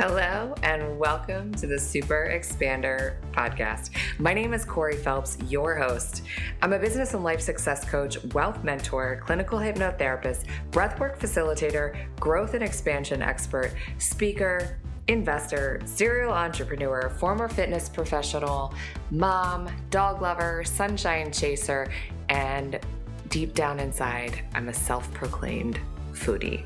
Hello, and welcome to the Super Expander podcast. My name is Corey Phelps, your host. I'm a business and life success coach, wealth mentor, clinical hypnotherapist, breathwork facilitator, growth and expansion expert, speaker, investor, serial entrepreneur, former fitness professional, mom, dog lover, sunshine chaser, and deep down inside, I'm a self proclaimed foodie.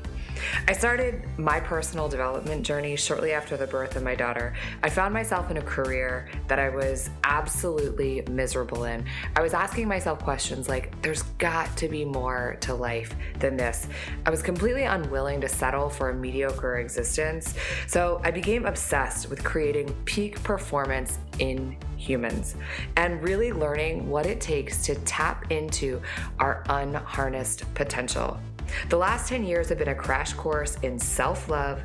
I started my personal development journey shortly after the birth of my daughter. I found myself in a career that I was absolutely miserable in. I was asking myself questions like, there's got to be more to life than this. I was completely unwilling to settle for a mediocre existence. So I became obsessed with creating peak performance in humans and really learning what it takes to tap into our unharnessed potential. The last 10 years have been a crash course in self love,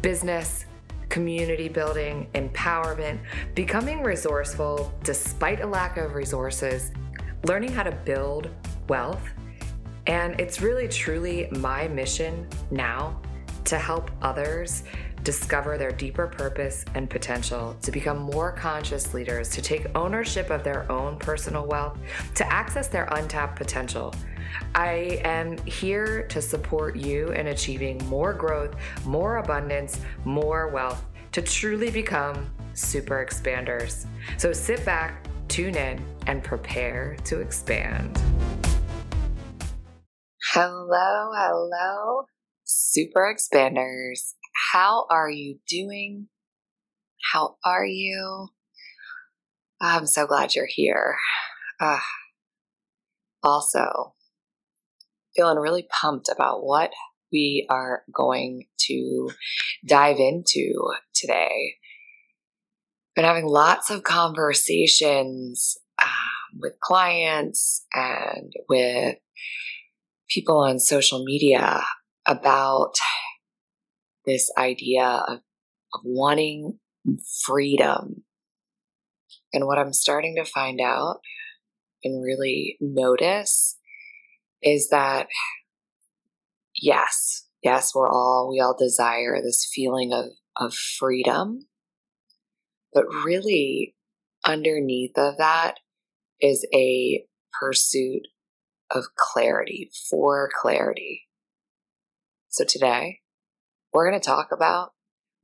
business, community building, empowerment, becoming resourceful despite a lack of resources, learning how to build wealth. And it's really, truly my mission now to help others discover their deeper purpose and potential, to become more conscious leaders, to take ownership of their own personal wealth, to access their untapped potential I am here to support you in achieving more growth, more abundance, more wealth to truly become super expanders. So sit back, tune in, and prepare to expand. Hello, hello, super expanders. How are you doing? How are you? I'm so glad you're here. Uh, also, feeling really pumped about what we are going to dive into today. Been having lots of conversations um, with clients and with people on social media about this idea of, of wanting freedom. And what I'm starting to find out and really notice is that yes, yes, we're all, we all desire this feeling of, of freedom. But really, underneath of that is a pursuit of clarity, for clarity. So today, we're going to talk about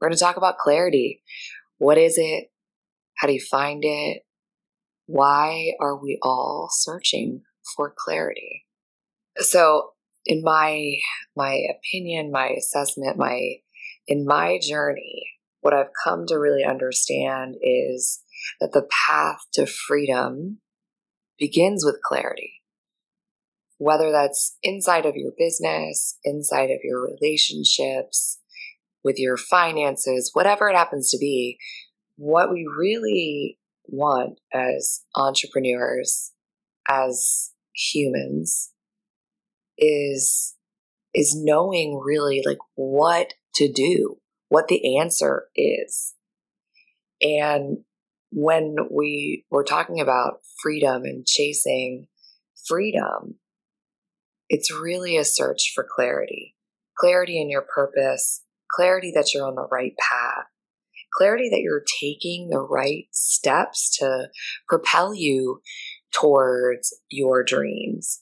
we're going to talk about clarity. What is it? How do you find it? Why are we all searching for clarity? So, in my my opinion, my assessment, my in my journey, what I've come to really understand is that the path to freedom begins with clarity. Whether that's inside of your business, inside of your relationships, with your finances, whatever it happens to be, what we really want as entrepreneurs, as humans, is is knowing really like what to do, what the answer is. And when we were talking about freedom and chasing freedom, it's really a search for clarity. Clarity in your purpose, clarity that you're on the right path, clarity that you're taking the right steps to propel you towards your dreams,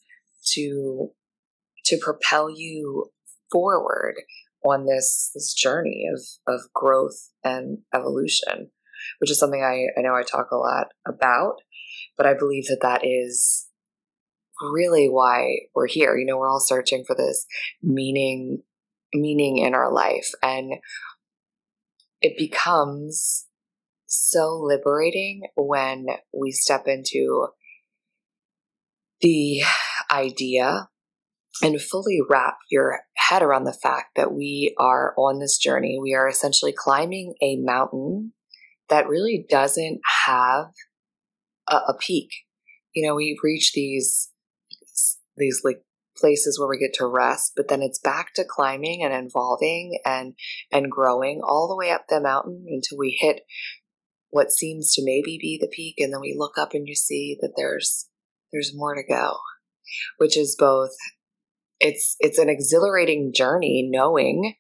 to to propel you forward on this this journey of of growth and evolution, which is something I, I know I talk a lot about, but I believe that that is really why we're here. You know, we're all searching for this meaning meaning in our life and it becomes so liberating when we step into the idea and fully wrap your head around the fact that we are on this journey. We are essentially climbing a mountain that really doesn't have a, a peak. You know, we reach these these like places where we get to rest, but then it's back to climbing and evolving and and growing all the way up the mountain until we hit what seems to maybe be the peak and then we look up and you see that there's there's more to go which is both it's it's an exhilarating journey knowing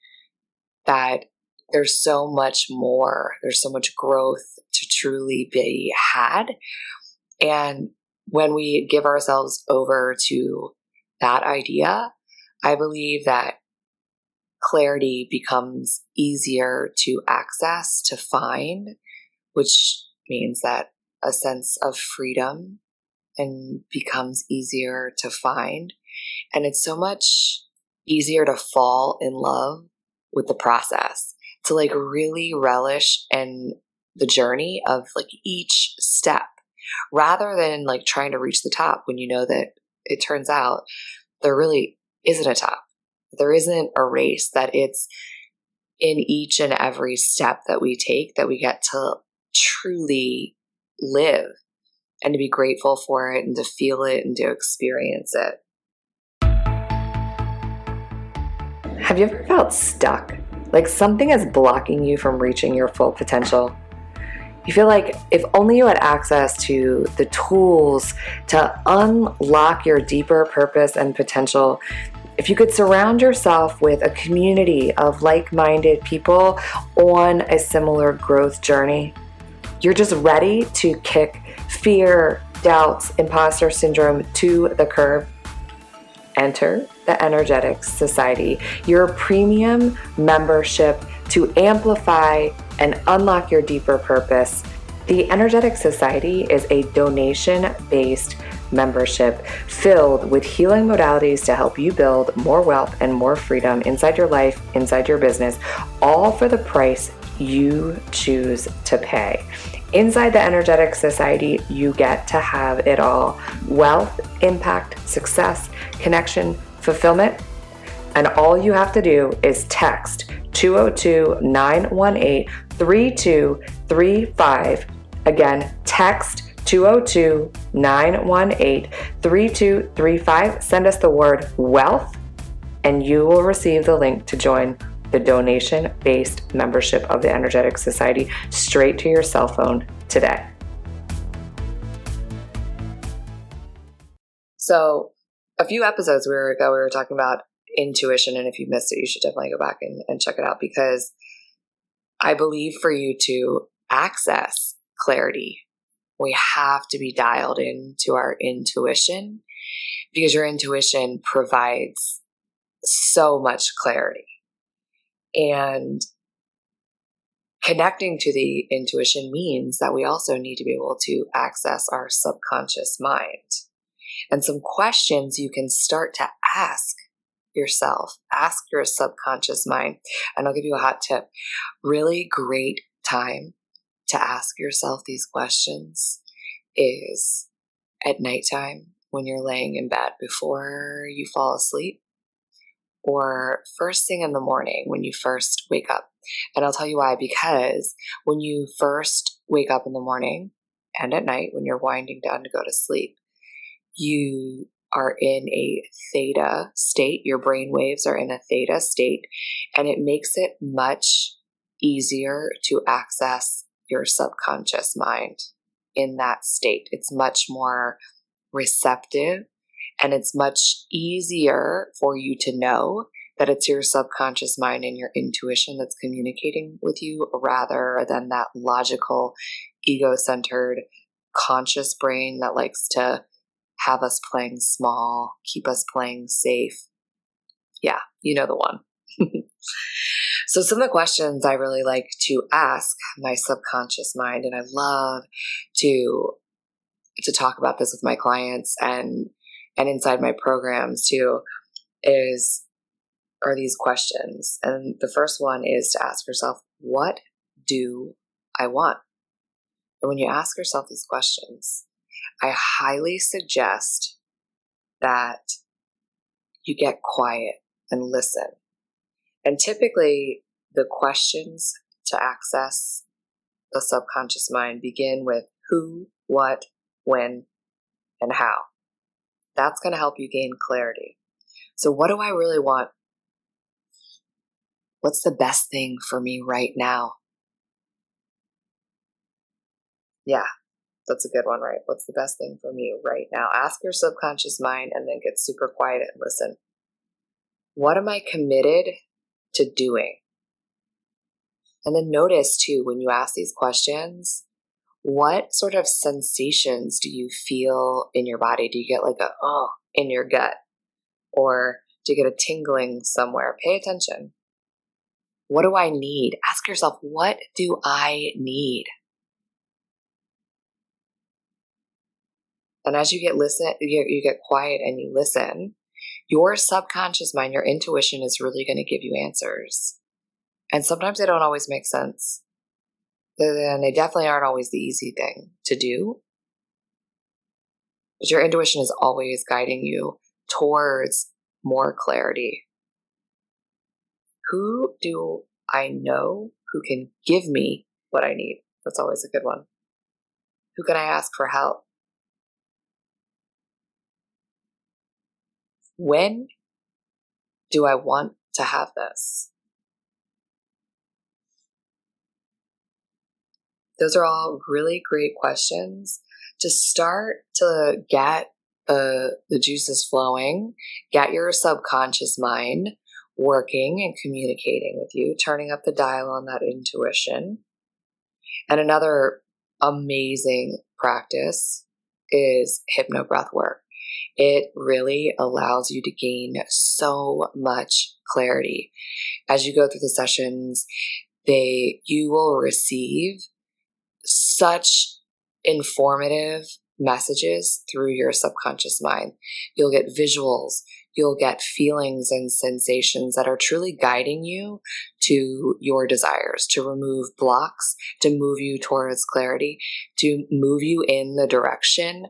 that there's so much more, there's so much growth to truly be had. And when we give ourselves over to that idea, I believe that clarity becomes easier to access, to find, which means that a sense of freedom and becomes easier to find. And it's so much easier to fall in love with the process, to like really relish in the journey of like each step rather than like trying to reach the top when you know that it turns out there really isn't a top. There isn't a race, that it's in each and every step that we take that we get to truly live and to be grateful for it and to feel it and to experience it. Have you ever felt stuck? Like something is blocking you from reaching your full potential? You feel like if only you had access to the tools to unlock your deeper purpose and potential, if you could surround yourself with a community of like minded people on a similar growth journey, you're just ready to kick fear, doubts, imposter syndrome to the curb. Enter the Energetics Society, your premium membership to amplify and unlock your deeper purpose. The Energetic Society is a donation based membership filled with healing modalities to help you build more wealth and more freedom inside your life, inside your business, all for the price you choose to pay. Inside the Energetic Society, you get to have it all wealth, impact, success, connection, fulfillment. And all you have to do is text 202 918 3235. Again, text 202 918 3235. Send us the word wealth, and you will receive the link to join the donation based membership of the Energetic Society straight to your cell phone today. So, a few episodes ago, we were talking about intuition. And if you missed it, you should definitely go back and, and check it out because I believe for you to access clarity, we have to be dialed into our intuition because your intuition provides so much clarity. And connecting to the intuition means that we also need to be able to access our subconscious mind. And some questions you can start to ask yourself, ask your subconscious mind. And I'll give you a hot tip. Really great time to ask yourself these questions is at nighttime when you're laying in bed before you fall asleep or first thing in the morning when you first wake up. And I'll tell you why because when you first wake up in the morning and at night when you're winding down to go to sleep, you are in a theta state. Your brain waves are in a theta state, and it makes it much easier to access your subconscious mind in that state. It's much more receptive and it's much easier for you to know that it's your subconscious mind and your intuition that's communicating with you rather than that logical, ego centered, conscious brain that likes to have us playing small, keep us playing safe. Yeah, you know the one. so, some of the questions I really like to ask my subconscious mind, and I love to to talk about this with my clients and and inside my programs too, is are these questions. And the first one is to ask yourself, what do I want? And when you ask yourself these questions, I highly suggest that you get quiet and listen. And typically, the questions to access the subconscious mind begin with who, what, when, and how. That's going to help you gain clarity. So, what do I really want? What's the best thing for me right now? Yeah, that's a good one, right? What's the best thing for me right now? Ask your subconscious mind and then get super quiet and listen. What am I committed to doing? And then notice too, when you ask these questions, what sort of sensations do you feel in your body? Do you get like a, oh, in your gut? Or do you get a tingling somewhere? Pay attention. What do I need? Ask yourself, what do I need? And as you get listen, you, you get quiet and you listen, your subconscious mind, your intuition is really going to give you answers. And sometimes they don't always make sense. And they definitely aren't always the easy thing to do. But your intuition is always guiding you towards more clarity. Who do I know who can give me what I need? That's always a good one. Who can I ask for help? When do I want to have this? Those are all really great questions to start to get uh, the juices flowing, get your subconscious mind working and communicating with you, turning up the dial on that intuition. And another amazing practice is hypno breath work. It really allows you to gain so much clarity. As you go through the sessions, they you will receive such informative messages through your subconscious mind. You'll get visuals, you'll get feelings and sensations that are truly guiding you to your desires, to remove blocks, to move you towards clarity, to move you in the direction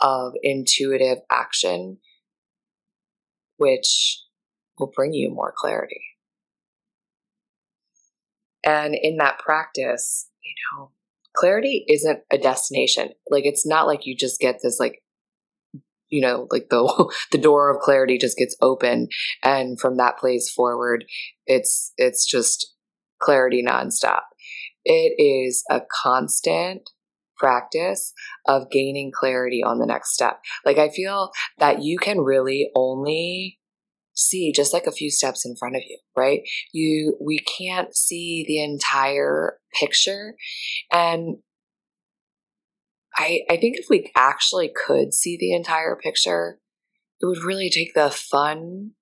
of intuitive action, which will bring you more clarity. And in that practice, you know, clarity isn't a destination. Like it's not like you just get this like you know like the the door of clarity just gets open and from that place forward it's it's just clarity nonstop. It is a constant practice of gaining clarity on the next step. Like I feel that you can really only see just like a few steps in front of you, right? You we can't see the entire picture and I I think if we actually could see the entire picture, it would really take the fun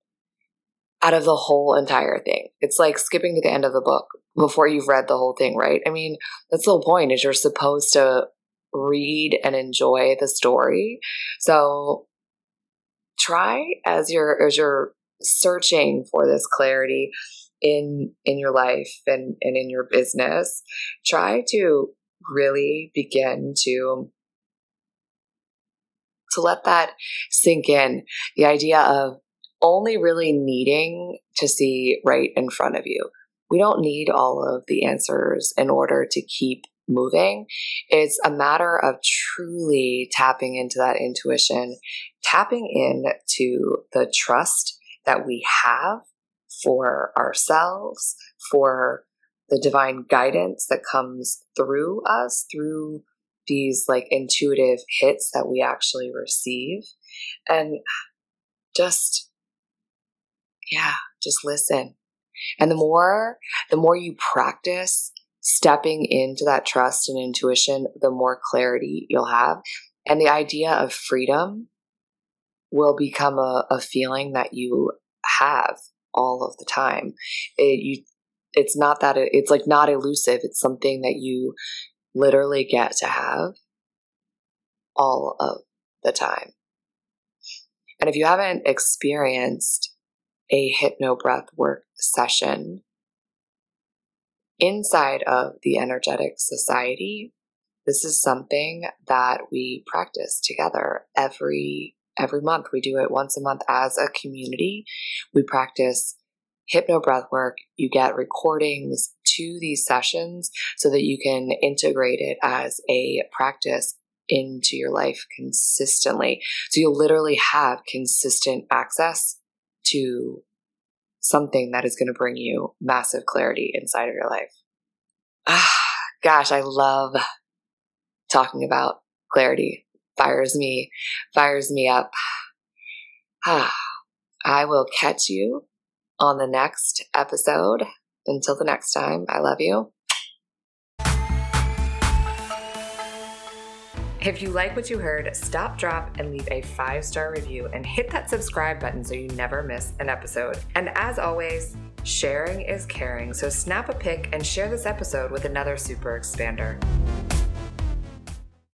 out of the whole entire thing. It's like skipping to the end of the book before you've read the whole thing, right? I mean, that's the whole point is you're supposed to read and enjoy the story. So try as you're as you're searching for this clarity in in your life and, and in your business, try to really begin to to let that sink in. The idea of only really needing to see right in front of you. We don't need all of the answers in order to keep moving. It's a matter of truly tapping into that intuition, tapping into the trust that we have for ourselves, for the divine guidance that comes through us, through these like intuitive hits that we actually receive. And just, yeah, just listen. And the more, the more you practice stepping into that trust and intuition, the more clarity you'll have. And the idea of freedom will become a, a feeling that you have all of the time. It, you, it's not that it, it's like not elusive. It's something that you literally get to have all of the time. And if you haven't experienced a hypno breath work session, inside of the energetic society this is something that we practice together every every month. We do it once a month as a community. We practice hypno breath work. You get recordings to these sessions so that you can integrate it as a practice into your life consistently. So you'll literally have consistent access to something that is going to bring you massive clarity inside of your life. Ah, gosh, I love talking about clarity. Fires me, fires me up. Ah, I will catch you on the next episode. Until the next time, I love you. If you like what you heard, stop, drop, and leave a five star review and hit that subscribe button so you never miss an episode. And as always, sharing is caring, so snap a pic and share this episode with another super expander.